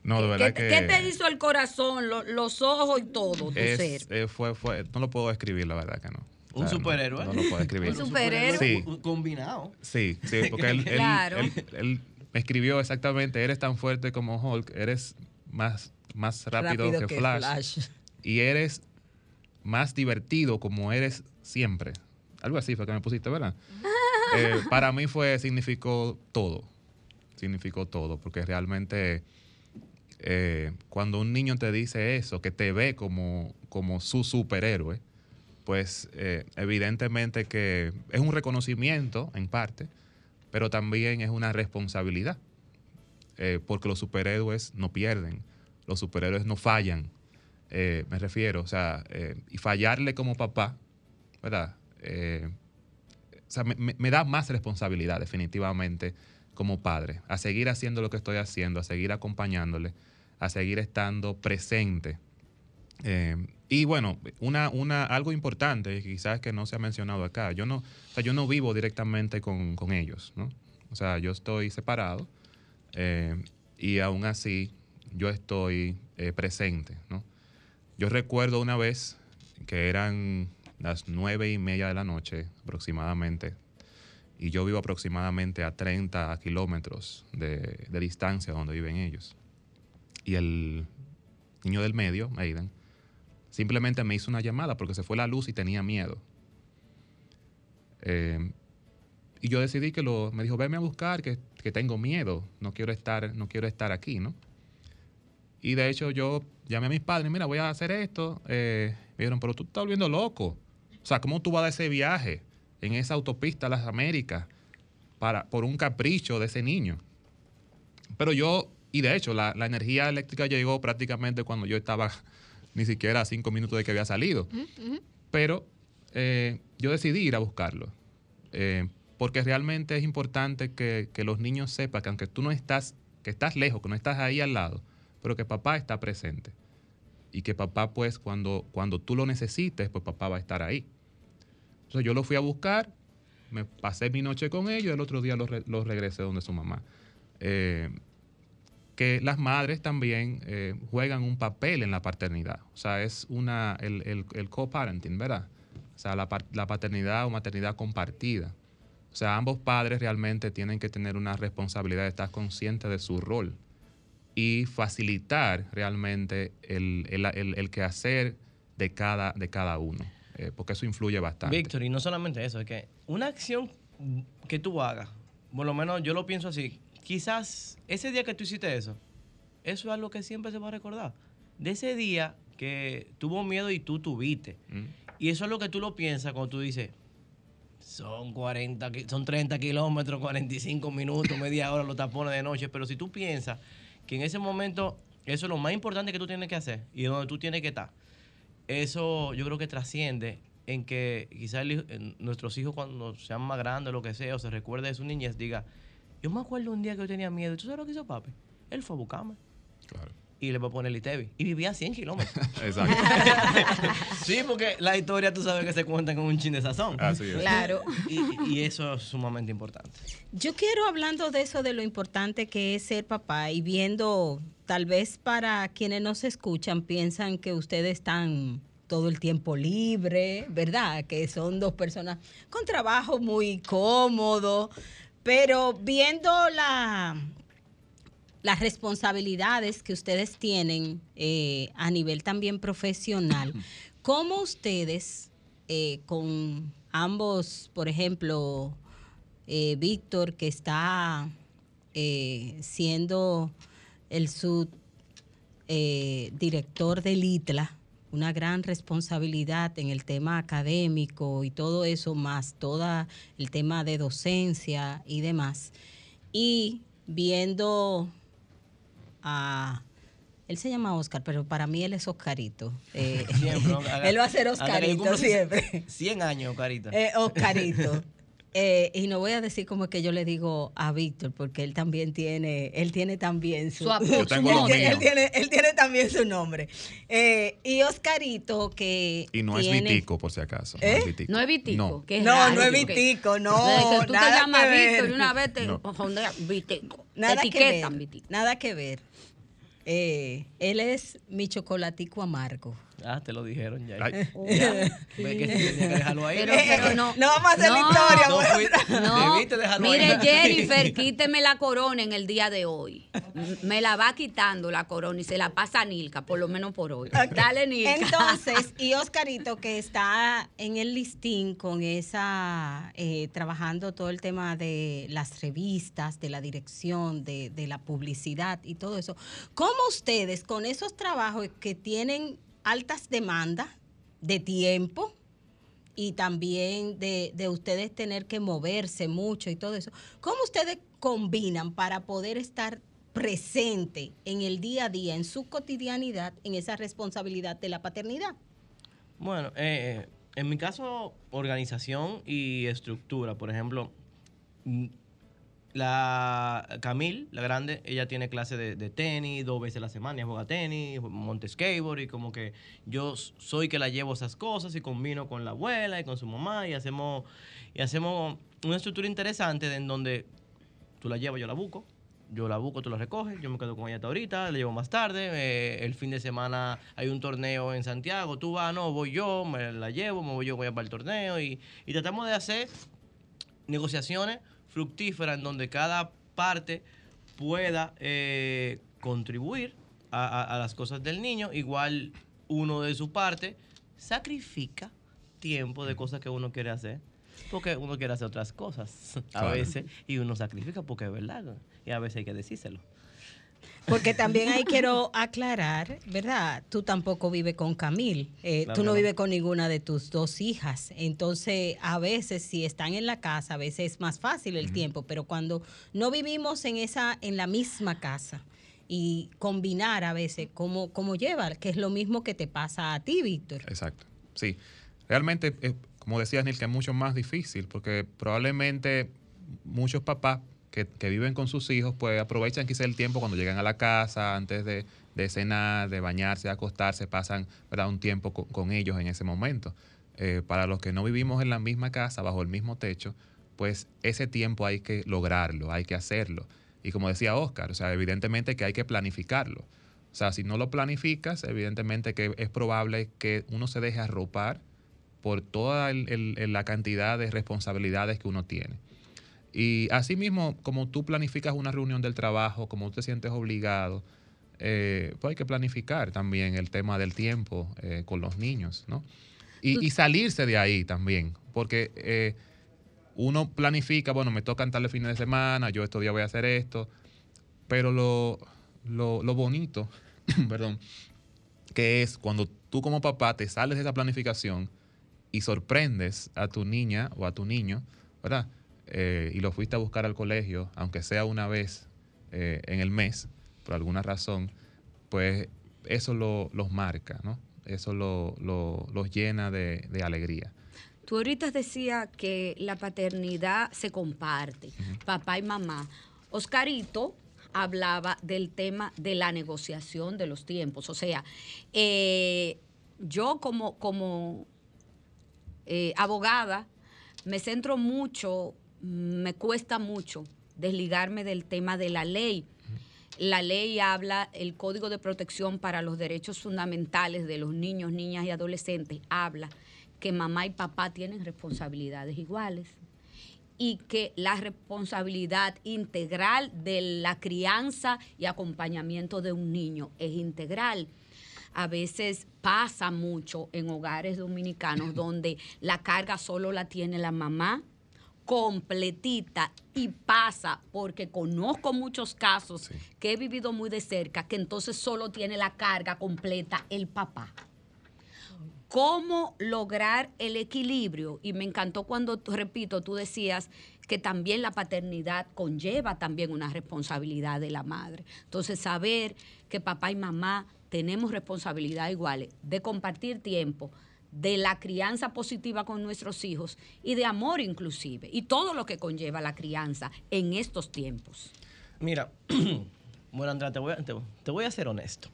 No, de ¿qué, verdad qué que. te hizo el corazón, lo- los ojos y todo, tu es- ser? eh, fue, fue, no lo puedo escribir, la verdad que no. Un O sea, no- superhéroe. No, lo puedo escribir. Un superhéroe. Sí. Un Combinado. Sí, sí, porque él, <laughs> él- Claro. él- él me escribió exactamente, eres tan fuerte como Hulk, eres más, más rápido, que, Flash, y eres más divertido como eres siempre. Algo así fue que me pusiste, ¿verdad? <laughs> Eh, para mí fue, significó todo, significó todo, porque realmente eh, cuando un niño te dice eso, que te ve como, como su superhéroe, pues eh, evidentemente que es un reconocimiento en parte, pero también es una responsabilidad, eh, porque los superhéroes no pierden, los superhéroes no fallan, me refiero, o sea, y fallarle como papá, ¿verdad? O sea, me da más responsabilidad definitivamente como padre, a seguir haciendo lo que estoy haciendo, a seguir acompañándole, a seguir estando presente. Eh, y bueno, una, una, algo importante, quizás que no se ha mencionado acá, yo no, o sea, yo no vivo directamente con, con ellos, ¿no? O sea, yo estoy separado eh, y aún así yo estoy eh, presente, ¿no? Yo recuerdo una vez que eran las nueve y media de la noche aproximadamente, y yo vivo aproximadamente a 30 kilómetros de, distancia donde viven ellos. Y el niño del medio, Aidan, simplemente me hizo una llamada porque se fue la luz y tenía miedo. Eh, y yo decidí que lo, me dijo, venme a buscar, que, que tengo miedo, no quiero, estar, no quiero estar aquí, ¿no? Y de hecho yo llamé a mis padres, mira, voy a hacer esto. Eh, me dijeron, pero tú estás volviendo loco. O sea, ¿cómo tú vas a ese viaje en esa autopista a las Américas para, por un capricho de ese niño? Pero yo Y de hecho, la, la energía eléctrica llegó prácticamente cuando yo estaba ni siquiera a cinco minutos de que había salido. Pero eh, yo decidí ir a buscarlo. Eh, porque realmente es importante que, que los niños sepan que aunque tú no estás, que estás lejos, que no estás ahí al lado, pero que papá está presente. Y que papá, pues, cuando, cuando tú lo necesites, pues papá va a estar ahí. Entonces yo lo fui a buscar, me pasé mi noche con ellos, el otro día lo, re- lo regresé donde su mamá. Eh, que las madres también eh, juegan un papel en la paternidad. O sea, es una, el, el, el co-parenting, ¿verdad? O sea, la, la paternidad o maternidad compartida. O sea, ambos padres realmente tienen que tener una responsabilidad de estar conscientes de su rol y facilitar realmente el- el quehacer de cada, de cada uno, eh, porque eso influye bastante. Víctor, y no solamente eso, es que una acción que tú hagas, por lo menos yo lo pienso así, quizás ese día que tú hiciste eso, eso es algo que siempre se va a recordar. De ese día que tuvo miedo y tú tuviste. Mm. Y eso es lo que tú lo piensas cuando tú dices, son 40, ki- son 30 kilómetros, 45 minutos, media hora los tapones de noche. Pero si tú piensas que en ese momento eso es lo más importante que tú tienes que hacer y donde tú tienes que estar, eso yo creo que trasciende en que quizás nuestros hijos cuando sean más grandes lo que sea, o se recuerde de su niñez, diga, yo me acuerdo un día que yo tenía miedo, ¿y tú sabes lo que hizo papi? Él fue a buscarme Claro. Y le va a poner el ITEVI. Y vivía a 100 kilómetros. <laughs> Exacto. <laughs> sí, porque la historia tú sabes que se cuenta con un chin de sazón. Así es. Claro. Y, y eso es sumamente importante. Yo quiero hablando de eso, de lo importante que es ser papá y viendo, tal vez para quienes nos escuchan piensan que ustedes están todo el tiempo libre, ¿verdad? Que son dos personas con trabajo muy cómodo, pero viendo la, las responsabilidades que ustedes tienen eh, a nivel también profesional, <laughs> ¿cómo ustedes eh, con ambos, por ejemplo, eh, Víctor, que está siendo el sub eh, director del ITLA, una gran responsabilidad en el tema académico y todo eso, más todo el tema de docencia y demás. Y viendo a... Él se llama Oscar, pero para mí él es Oscarito. Eh, <laughs> <laughs> él va a ser Oscarito siempre. 100 años, Carita. Eh, Oscarito. <laughs> Eh, y no voy a decir como que yo le digo a Víctor, porque él también tiene, él tiene también su, Su <laughs> <laughs> él, tiene- él tiene, él tiene también su nombre. Eh, y Oscarito que Y no es Vitico, por si acaso. No ¿Eh? es Vitico. No es Vitico. No. que es No, raro, no es Vitico, no, que tú nada te llamas que ver. Víctor y una vez te No. Vitico. Nada que ver. Vitico. Nada que ver. Eh, él es mi chocolatico amargo. Ah, te lo dijeron ya. Ay. Ya. <laughs> Ve que tenía que dejarlo ahí. Pero, pero no. no vamos a hacer la historia, No, fui- No, debiste dejarlo mire ahí. <laughs> Jennifer, quíteme la corona en el día de hoy. Me la va quitando la corona y se la pasa a Nilka, por lo menos por hoy. Dale, Nilka. Entonces, y Oscarito que está en el listín con esa, eh, trabajando todo el tema de las revistas, de la dirección, de, de la publicidad y todo eso. ¿Cómo ustedes con esos trabajos que tienen altas demandas de tiempo y también de, de ustedes tener que moverse mucho y todo eso, cómo ustedes combinan para poder estar presente en el día a día, en su cotidianidad, en esa responsabilidad de la paternidad? Bueno, eh, en mi caso, organización y estructura. Por ejemplo, la Camille, la grande, ella tiene clase de, tenis dos veces a la semana, ella juega tenis, monte skateboard y como que yo soy que la llevo esas cosas y combino con la abuela y con su mamá y hacemos, y hacemos una estructura interesante en donde tú la llevas, yo la busco. Yo la busco, tú la recoges, yo me quedo con ella hasta ahorita, la llevo más tarde. eh, el fin de semana hay un torneo en Santiago, tú vas, no, voy yo, me la llevo, me voy yo, voy a para el torneo y, y tratamos de hacer negociaciones fructíferas en donde cada parte pueda eh, contribuir a, a- a las cosas del niño. Igual uno de su parte sacrifica tiempo de cosas que uno quiere hacer. Porque uno quiere hacer otras cosas <laughs> a Claro. veces y uno sacrifica porque es verdad. Y a veces hay que decírselo. Porque <laughs> también ahí quiero aclarar, ¿verdad? Tú tampoco vives con Camil, eh, Claro tú no no. vives con ninguna de tus dos hijas. Entonces, a veces si están en la casa, a veces es más fácil el tiempo, pero cuando no vivimos en esa, en la misma casa, y combinar a veces cómo, cómo lleva, que es lo mismo que te pasa a ti, Víctor. Exacto. Sí. Realmente, eh, como decía Neil, que es mucho más difícil porque probablemente muchos papás que, viven con sus hijos, pues aprovechan quizá el tiempo cuando llegan a la casa, antes de, de cenar, de bañarse, de acostarse, pasan ¿verdad? un tiempo co- con, ellos en ese momento. Eh, para los que no vivimos en la misma casa, bajo el mismo techo, pues ese tiempo hay que lograrlo, hay que hacerlo. Y como decía Oscar, o sea, evidentemente que hay que planificarlo. O sea, si no lo planificas, evidentemente que es probable que uno se deje arropar por toda la cantidad de responsabilidades que uno tiene. Y asimismo, como tú planificas una reunión del trabajo, como tú te sientes obligado, eh, pues hay que planificar también el tema del tiempo eh, con los niños, ¿no? Y, y salirse de ahí también, porque eh, uno planifica, bueno, me tocan tales fines de semana, yo estos días voy a hacer esto, pero lo, lo, lo bonito, <clears throat> perdón, que es cuando tú como papá te sales de esa planificación y sorprendes a tu niña o a tu niño, ¿verdad? Eh, y lo fuiste a buscar al colegio, aunque sea una vez eh, en el mes, por alguna razón, pues eso lo- los marca, ¿no? Eso lo- lo- los llena de, de alegría. Tú ahorita decías que la paternidad se comparte, papá y mamá. Oscarito hablaba del tema de la negociación de los tiempos. O sea, eh, yo como, como eh, abogada me centro mucho, me cuesta mucho desligarme del tema de la ley. La ley habla, el Código de Protección para los Derechos Fundamentales de los Niños, Niñas y Adolescentes habla que mamá y papá tienen responsabilidades iguales y que la responsabilidad integral de la crianza y acompañamiento de un niño es integral. A veces pasa mucho en hogares dominicanos <clears throat> donde la carga solo la tiene la mamá completita y pasa porque conozco muchos casos que he vivido muy de cerca que entonces solo tiene la carga completa el papá cómo lograr el equilibrio. Y me encantó cuando, repito, tú decías que también la paternidad conlleva también una responsabilidad de la madre. Entonces, saber que papá y mamá tenemos responsabilidad iguales de compartir tiempo, de la crianza positiva con nuestros hijos y de amor inclusive, y todo lo que conlleva la crianza en estos tiempos. Mira, <clears throat> bueno, Andrea, te voy, a, te, voy a ser honesto.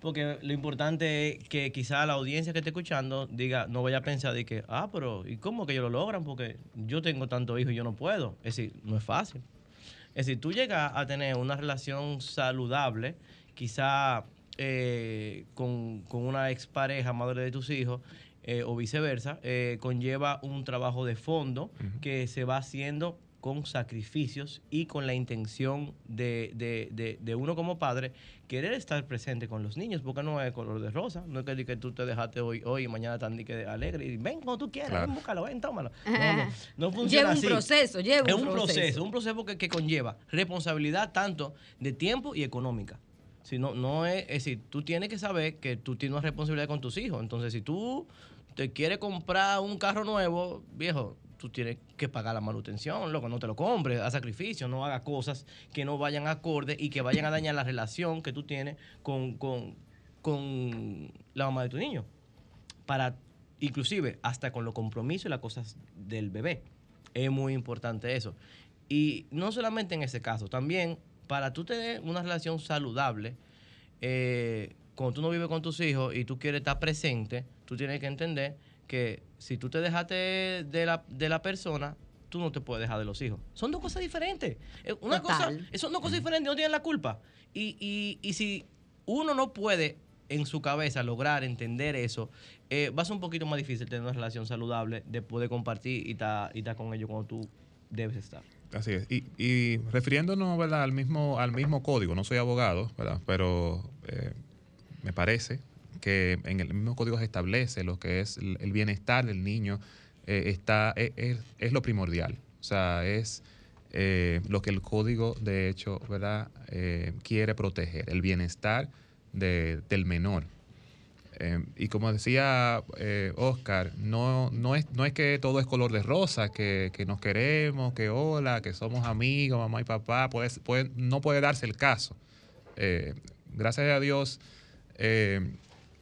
Porque lo importante es que quizá la audiencia que esté escuchando diga, no vaya a pensar de que, ah, pero ¿y cómo que ellos lo logran? Porque yo tengo tantos hijos y yo no puedo. Es decir, no es fácil. Es decir, tú llegas a tener una relación saludable, quizá eh, con, con una expareja, madre de tus hijos, eh, o viceversa, eh, conlleva un trabajo de fondo que se va haciendo con sacrificios y con la intención de, de- de- de uno como padre querer estar presente con los niños, porque no es color de rosa, no es que, que tú te dejaste hoy, hoy y mañana di que alegre y ven cuando tú quieras, Claro. ven, búscalo, ven, tómalo. No, no, no funciona Lleva un así. proceso, lleva Es un un proceso, proceso. un proceso que, que conlleva responsabilidad tanto de tiempo y económica. Si no, no es, es decir, tú tienes que saber que tú tienes una responsabilidad con tus hijos. Entonces, si tú te quieres comprar un carro nuevo, viejo, tú tienes que pagar la manutención, loco, no te lo compres, haz sacrificio, no hagas cosas que no vayan acorde y que vayan a dañar la relación que tú tienes con, con, con la mamá de tu niño. Para, inclusive, hasta con los compromisos y las cosas del bebé. Es muy importante eso. Y no solamente en ese caso, también para tú tener una relación saludable, eh, cuando tú no vives con tus hijos y tú quieres estar presente, tú tienes que entender que si tú te dejaste de la, de la persona, tú no te puedes dejar de los hijos. Son dos cosas diferentes. Eh, Una cosa, Total. son dos cosas diferentes, no tienen la culpa. Y, y, y si uno no puede en su cabeza lograr entender eso, eh, va a ser un poquito más difícil tener una relación saludable de poder compartir y estar, y estar con ellos cuando tú debes estar. Así es. Y, y refiriéndonos ¿verdad? Al, mismo, al mismo código, no soy abogado, ¿verdad? pero eh, me parece que en el mismo código se establece lo que es el, bienestar del niño, eh, está, es, es- es lo primordial. O sea, es eh, lo que el código, de hecho, ¿verdad? Eh, quiere proteger, el bienestar de- del menor. Eh, y como decía eh, Oscar, no, no, es, no es que todo es color de rosa, que, que nos queremos, que hola, que somos amigos, mamá y papá, no puede darse el caso. Eh, gracias a Dios eh,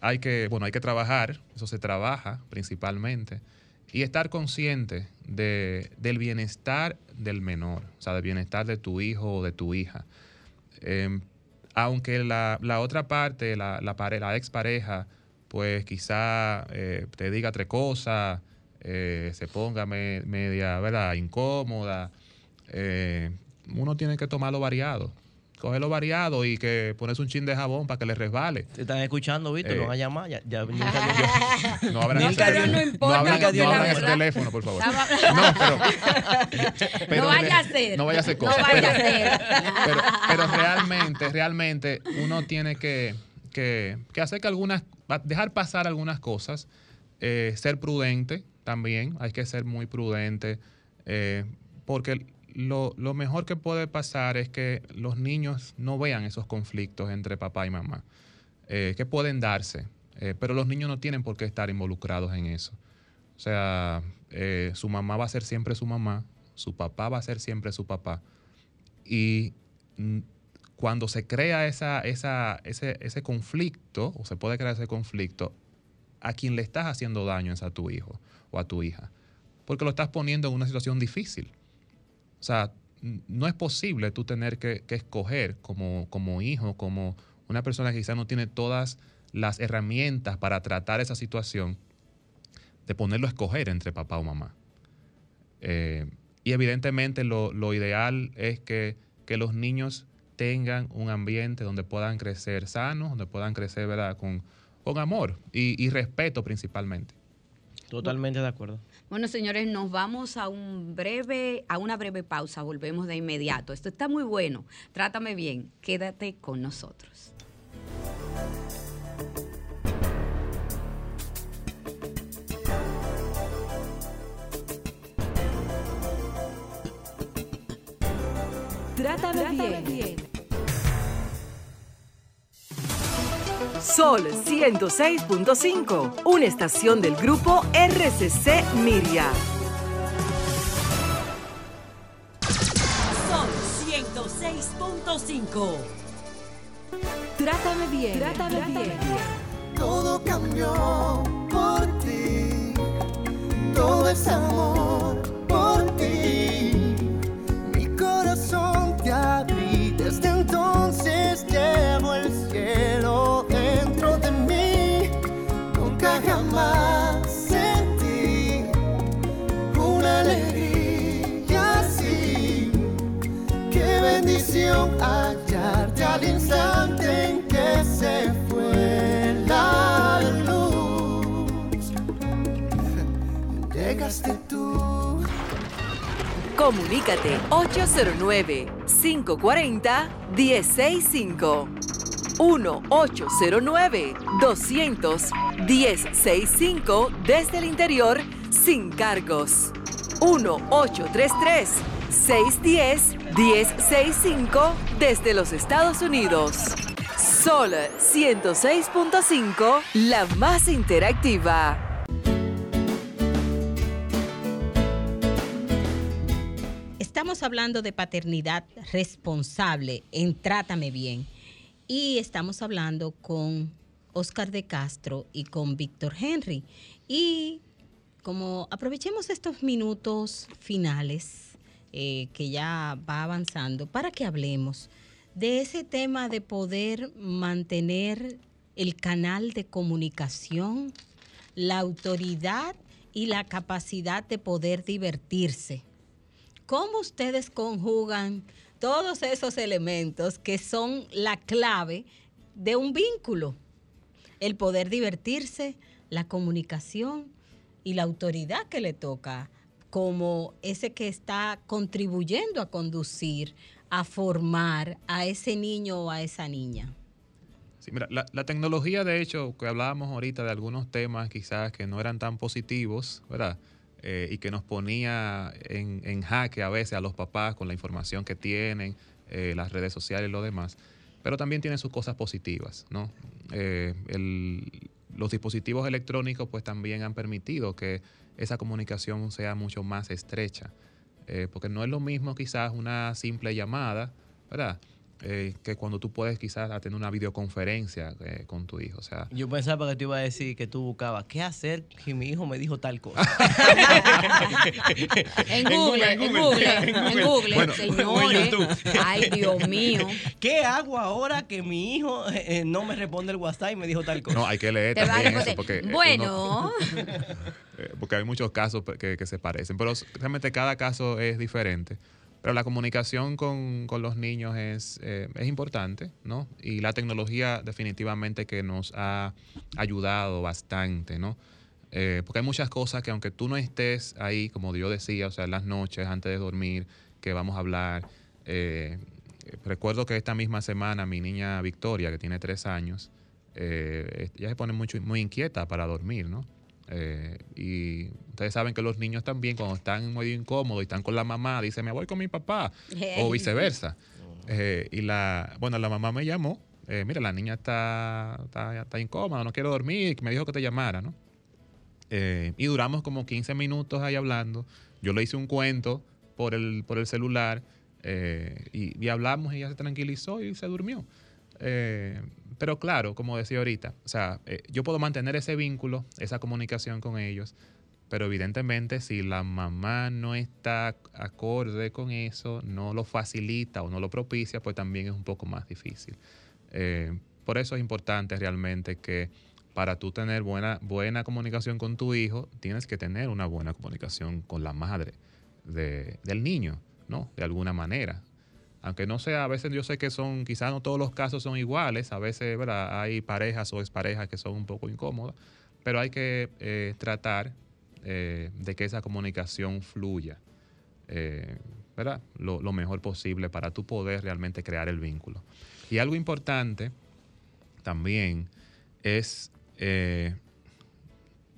hay que, bueno, hay que trabajar, eso se trabaja principalmente, y estar consciente de, del bienestar del menor, o sea, del bienestar de tu hijo o de tu hija. Eh, aunque la, la, otra parte, la, la, pare, la expareja, pues quizá eh, te diga tres cosas, eh, se ponga me, media, ¿verdad?, incómoda. Eh, uno tiene que tomarlo variado cogerlo variado y que pones un chin de jabón para que le resbale. Te están escuchando, Víctor, Eh. lo van a llamar. Ya, ya, <laughs> <laughs> No abran, No, el, pero no no importa, porque no abran ese teléfono, por favor. <laughs> No, pero, no vaya a ser. No vaya a hacer No cosas. vaya pero, a ser. pero, pero realmente, realmente uno tiene que, que, hacer que algunas, dejar pasar algunas cosas, eh, ser prudente también, hay que ser muy prudente, eh, porque lo, lo mejor que puede pasar es que los niños no vean esos conflictos entre papá y mamá, eh, que pueden darse, pero los niños no tienen por qué estar involucrados en eso. O sea, su mamá va a ser siempre su mamá, su papá va a ser siempre su papá. Y cuando se crea esa, esa, ese, ese conflicto, o se puede crear ese conflicto, a quien le estás haciendo daño es a tu hijo o a tu hija. Porque lo estás poniendo en una situación difícil. O sea, no es posible tú tener que, que escoger como, como hijo, como una persona que quizás no tiene todas las herramientas para tratar esa situación, de ponerlo a escoger entre papá o mamá. Eh, y evidentemente lo, lo ideal es que, que los niños tengan un ambiente donde puedan crecer sanos, donde puedan crecer ¿verdad? Con, con amor y, y respeto principalmente. Totalmente de acuerdo. Bueno, señores, nos vamos a un breve, a una breve pausa. Volvemos de inmediato. Esto está muy bueno. Trátame bien. Quédate con nosotros. Trátame, bien. Sol 106.5, una estación del grupo RCC Miria. Sol 106.5. Trátame bien. Trátame, bien. Todo cambió por ti, todo es amor Comunícate 809-540-1065. 1-809-200-1065 desde el interior sin cargos. 1-833-610-1065 desde los Estados Unidos. Sol 106.5, la más interactiva. Estamos hablando de paternidad responsable en Trátame Bien y estamos hablando con Oscar de Castro y con Víctor Henry. Y como aprovechemos estos minutos finales eh, que ya va avanzando para que hablemos de ese tema de poder mantener el canal de comunicación, la autoridad y la capacidad de poder divertirse. ¿Cómo ustedes conjugan todos esos elementos que son la clave de un vínculo? El poder divertirse, la comunicación y la autoridad que le toca como ese que está contribuyendo a conducir, a formar a ese niño o a esa niña. Sí, mira, la, la tecnología, de hecho, que hablábamos ahorita de algunos temas quizás que no eran tan positivos, ¿verdad? Eh, y que nos ponía en, en jaque a veces a los papás con la información que tienen, eh, las redes sociales y lo demás. Pero también tiene sus cosas positivas, ¿no? Eh, el- los dispositivos electrónicos pues también han permitido que esa comunicación sea mucho más estrecha. Porque no es lo mismo quizás una simple llamada, ¿verdad? Eh, que cuando tú puedes quizás tener una videoconferencia eh, con tu hijo. O sea, Yo pensaba que te iba a decir que tú buscabas qué hacer si mi hijo me dijo tal cosa. <laughs> En Google, en Google, en Google, Bueno, señores. Ay, Dios <laughs> mío. ¿Qué hago ahora que mi hijo eh, no me responde el WhatsApp y me dijo tal cosa? no, hay que leer Te también eso, responder, porque, eh, Bueno, uno- <laughs> eh, porque hay muchos casos que, que se parecen, pero realmente cada caso es diferente. Pero la comunicación con, con los niños es, eh, es importante, ¿no? Y la tecnología definitivamente que nos ha ayudado bastante, ¿no? Eh, porque hay muchas cosas que aunque tú no estés ahí, como yo decía, o sea, las noches antes de dormir, que vamos a hablar. eh, recuerdo que esta misma semana mi niña Victoria, que tiene tres años, eh, ella se pone mucho, muy inquieta para dormir, ¿no? Eh, y ustedes saben que los niños también cuando están medio incómodos y están con la mamá, dicen, me voy con mi papá, o viceversa. Eh, y la, bueno, la mamá me llamó, eh, mira, la niña está, está, está incómoda, no quiero dormir, me dijo que te llamara, ¿no? Eh, y duramos como 15 minutos ahí hablando. Yo le hice un cuento por el, por el celular eh, y, y hablamos y ella se tranquilizó y se durmió. Pero claro, como decía ahorita, o sea, eh, yo puedo mantener ese vínculo, esa comunicación con ellos, pero evidentemente si la mamá no está acorde con eso, no lo facilita o no lo propicia, pues también es un poco más difícil. Eh, por eso es importante realmente que para tú tener buena, buena comunicación con tu hijo, tienes que tener una buena comunicación con la madre de- del niño, ¿no? De alguna manera. Aunque no sea, a veces yo sé que son, quizás no todos los casos son iguales, a veces ¿verdad? hay parejas o exparejas que son un poco incómodas, pero hay que eh, tratar eh, de que esa comunicación fluya, eh, ¿verdad? Lo, mejor posible para tú poder realmente crear el vínculo. Y algo importante también es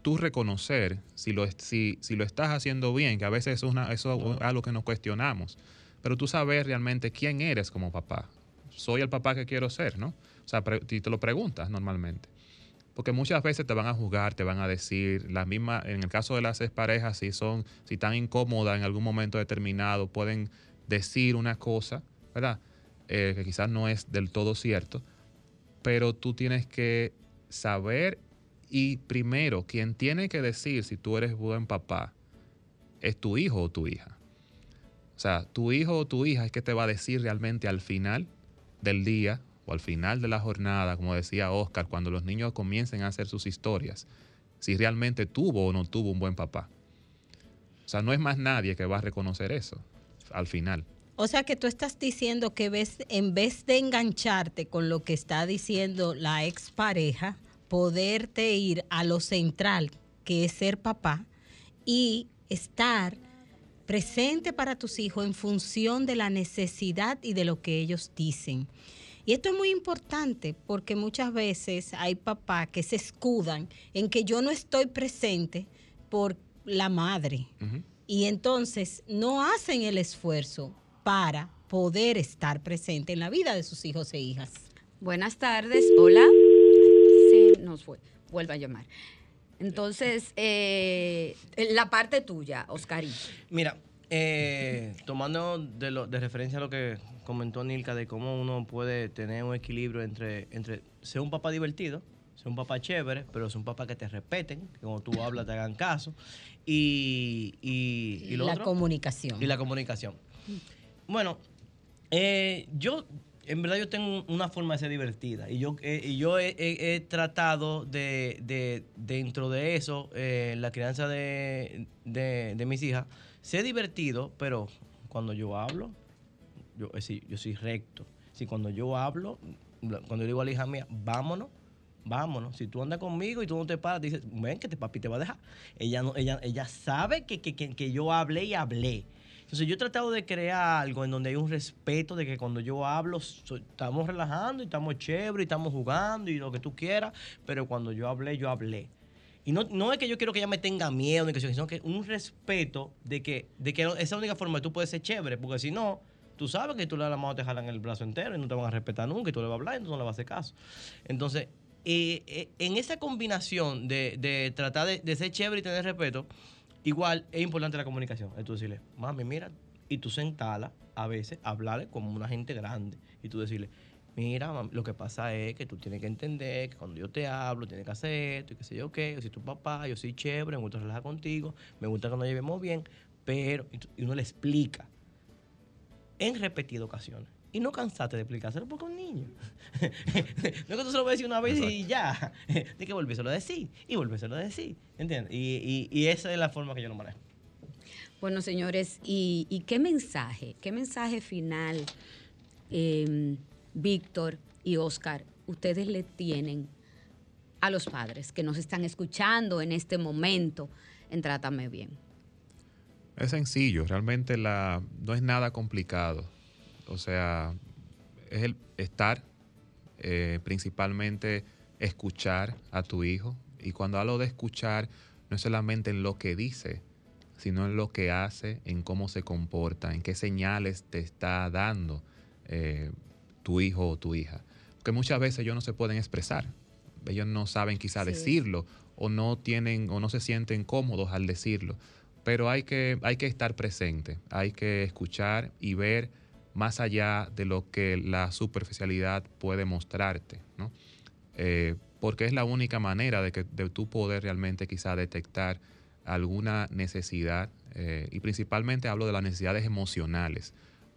tú reconocer si lo, estás haciendo bien, que a veces es, una- eso es algo que nos cuestionamos, pero tú sabes realmente quién eres como papá. Soy el papá que quiero ser, ¿no? O sea, te lo preguntas normalmente. Porque muchas veces te van a juzgar, te van a decir, las mismas, en el caso de las parejas, si son, si están incómodas en algún momento determinado, pueden decir una cosa, ¿verdad? Eh, que quizás no es del todo cierto, pero tú tienes que saber y primero, quien tiene que decir si tú eres buen papá es tu hijo o tu hija. O sea, tu hijo o tu hija es que te va a decir realmente al final del día o al final de la jornada, como decía Oscar, cuando los niños comiencen a hacer sus historias, si realmente tuvo o no tuvo un buen papá. O sea, no es más nadie que va a reconocer eso al final. O sea que tú estás diciendo que ves, en vez de engancharte con lo que está diciendo la expareja, poderte ir a lo central, que es ser papá, y estar presente para tus hijos en función de la necesidad y de lo que ellos dicen. Y esto es muy importante porque muchas veces hay papás que se escudan en que yo no estoy presente por la madre y entonces no hacen el esfuerzo para poder estar presente en la vida de sus hijos e hijas. buenas tardes. Hola. Se nos fue. Vuelva a llamar. Entonces, eh, la parte tuya, Oscarito. Mira, eh, tomando de, lo, de referencia a lo que comentó Nilka de cómo uno puede tener un equilibrio entre, entre ser un papá divertido, ser un papá chévere, pero ser un papá que te respeten, que cuando tú hablas te hagan caso, y, y, y lo la otro, comunicación. y la comunicación. Bueno, eh, yo, en verdad yo tengo una forma de ser divertida y yo, eh, y yo he, tratado de, de- dentro de eso, eh, la crianza de, de- mis hijas, ser divertido, pero cuando yo hablo, yo, decir, yo soy recto. Si cuando yo hablo, cuando yo digo a la hija mía, vámonos, vámonos. Si tú andas conmigo y tú no te paras, dices, ven que te papi te va a dejar. Ella no, ella, ella sabe que, que, que yo hablé y hablé. Entonces yo he tratado de crear algo en donde hay un respeto de que cuando yo hablo estamos relajando y estamos chévere y estamos jugando y lo que tú quieras, pero cuando yo hablé, yo hablé. Y no, no es que yo quiero que ella me tenga miedo, ni que, sino que un respeto de que, de que esa es la única forma que tú puedes ser chévere, porque si no, tú sabes que tú le das la mano, te jalan el brazo entero y no te van a respetar nunca y tú le vas a hablar y tú no le vas a hacer caso. Entonces, eh, eh, en esa combinación de, de tratar de, de ser chévere y tener respeto, igual es importante la comunicación. Es tú decirle, mami, mira, y tú sentarla, a veces, hablarle como una gente grande y tú decirle, mira, mam, lo que pasa es que tú tienes que entender que cuando yo te hablo, tienes que hacer esto y qué sé yo qué, yo soy tu papá, yo soy chévere, me gusta relajar contigo, me gusta que nos llevemos bien, pero, y uno le explica en repetidas ocasiones. Y no cansate de explicárselo porque es un niño. <laughs> no es que tú se lo vas a decir una vez y ya. <laughs> Tienes que volvérselo a decir y volvérselo a decir. ¿Entiendes? Y, y- y esa es la forma que yo lo manejo. Bueno, señores, ¿y, y qué mensaje, qué mensaje final, eh, Víctor y Oscar, ustedes le tienen a los padres que nos están escuchando en este momento en Trátame Bien? Es sencillo, realmente la, no es nada complicado. O sea, es el estar, eh, principalmente escuchar a tu hijo. Y cuando hablo de escuchar, no es solamente en lo que dice, sino en lo que hace, en cómo se comporta, en qué señales te está dando eh, tu hijo o tu hija. Porque muchas veces ellos no se pueden expresar. Ellos no saben quizá Sí. decirlo o no tienen o no se sienten cómodos al decirlo. Pero hay que, hay que estar presente, hay que escuchar y ver más allá de lo que la superficialidad puede mostrarte, ¿no? Eh, porque es la única manera de que de tú poder realmente quizá detectar alguna necesidad eh, y principalmente hablo de las necesidades emocionales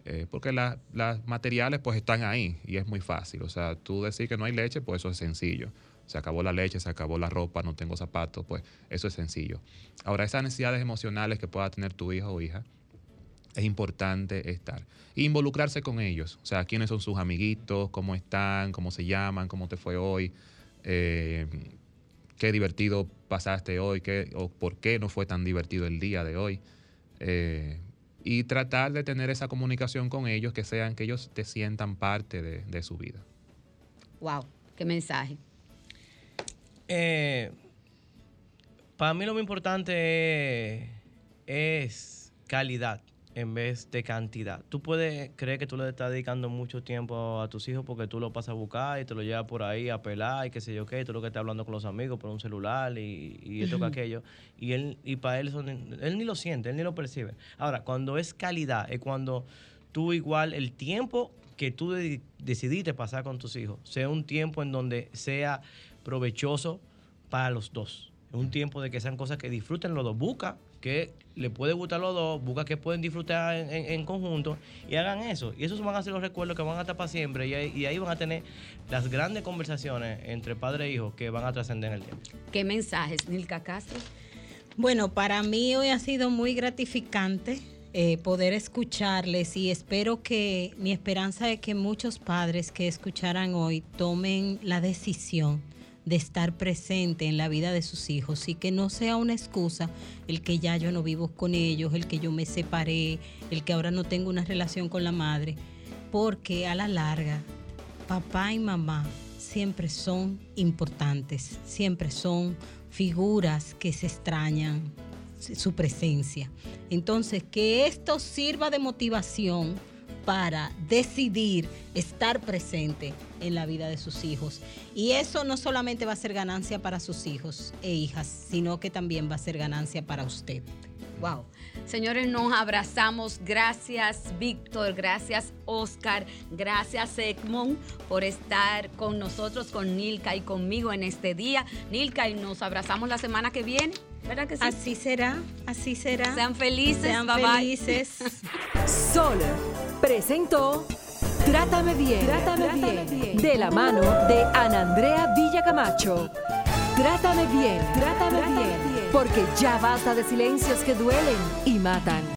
eh, porque la- las materiales pues están ahí y es muy fácil. O sea tú decir que no hay leche pues eso es sencillo. Se acabó la leche se acabó la ropa no tengo zapatos pues eso es sencillo. Ahora esas necesidades emocionales que pueda tener tu hijo o hija es importante estar. Involucrarse con ellos. O sea, quiénes son sus amiguitos, cómo están, cómo se llaman, cómo te fue hoy, eh, qué divertido pasaste hoy, qué, o por qué no fue tan divertido el día de hoy. Eh, y tratar de tener esa comunicación con ellos, que sean, que ellos te sientan parte de, de su vida. Wow, qué mensaje. Eh, para mí lo más importante es calidad en vez de cantidad. Tú puedes creer que tú le estás dedicando mucho tiempo a tus hijos porque tú lo pasas a buscar y te lo llevas por ahí a pelar y qué sé yo qué, y tú lo que estás hablando con los amigos por un celular y, y esto que aquello. Y él y para él, son- él ni lo siente, él ni lo percibe. Ahora, cuando es calidad, es cuando tú igual el tiempo que tú de- decidiste pasar con tus hijos sea un tiempo en donde sea provechoso para los dos. Es un tiempo de que sean cosas que disfruten los dos. Busca que le puede gustar a los dos, busca que pueden disfrutar en, en- en conjunto y hagan eso. Y esos van a ser los recuerdos que van a estar para siempre y ahí, y ahí van a tener las grandes conversaciones entre padre e hijo que van a trascender en el tiempo. ¿Qué mensajes, Nilka Castro? Bueno, para mí hoy ha sido muy gratificante eh, poder escucharles y espero que mi esperanza es que muchos padres que escucharan hoy tomen la decisión de estar presente en la vida de sus hijos y que no sea una excusa el que ya yo no vivo con ellos, el que yo me separé, el que ahora no tengo una relación con la madre, porque a la larga papá y mamá siempre son importantes, siempre son figuras que se extrañan su presencia. Entonces, que esto sirva de motivación para decidir estar presente en la vida de sus hijos. Y eso no solamente va a ser ganancia para sus hijos e hijas, sino que también va a ser ganancia para usted. Wow. Señores, nos abrazamos. Gracias, Víctor. Gracias, Oscar. Gracias, Egmont, por estar con nosotros, con Nilka y conmigo en este día. Nilka, y nos abrazamos la semana que viene. ¿Verdad que sí? Así será, así será. Sean felices. Sean bye bye. felices. <laughs> Sol presentó Trátame bien, Trátame, bien, de la mano de Ana Andrea Villacamacho. Trátame bien, Trátame, bien, porque ya basta de silencios que duelen y matan.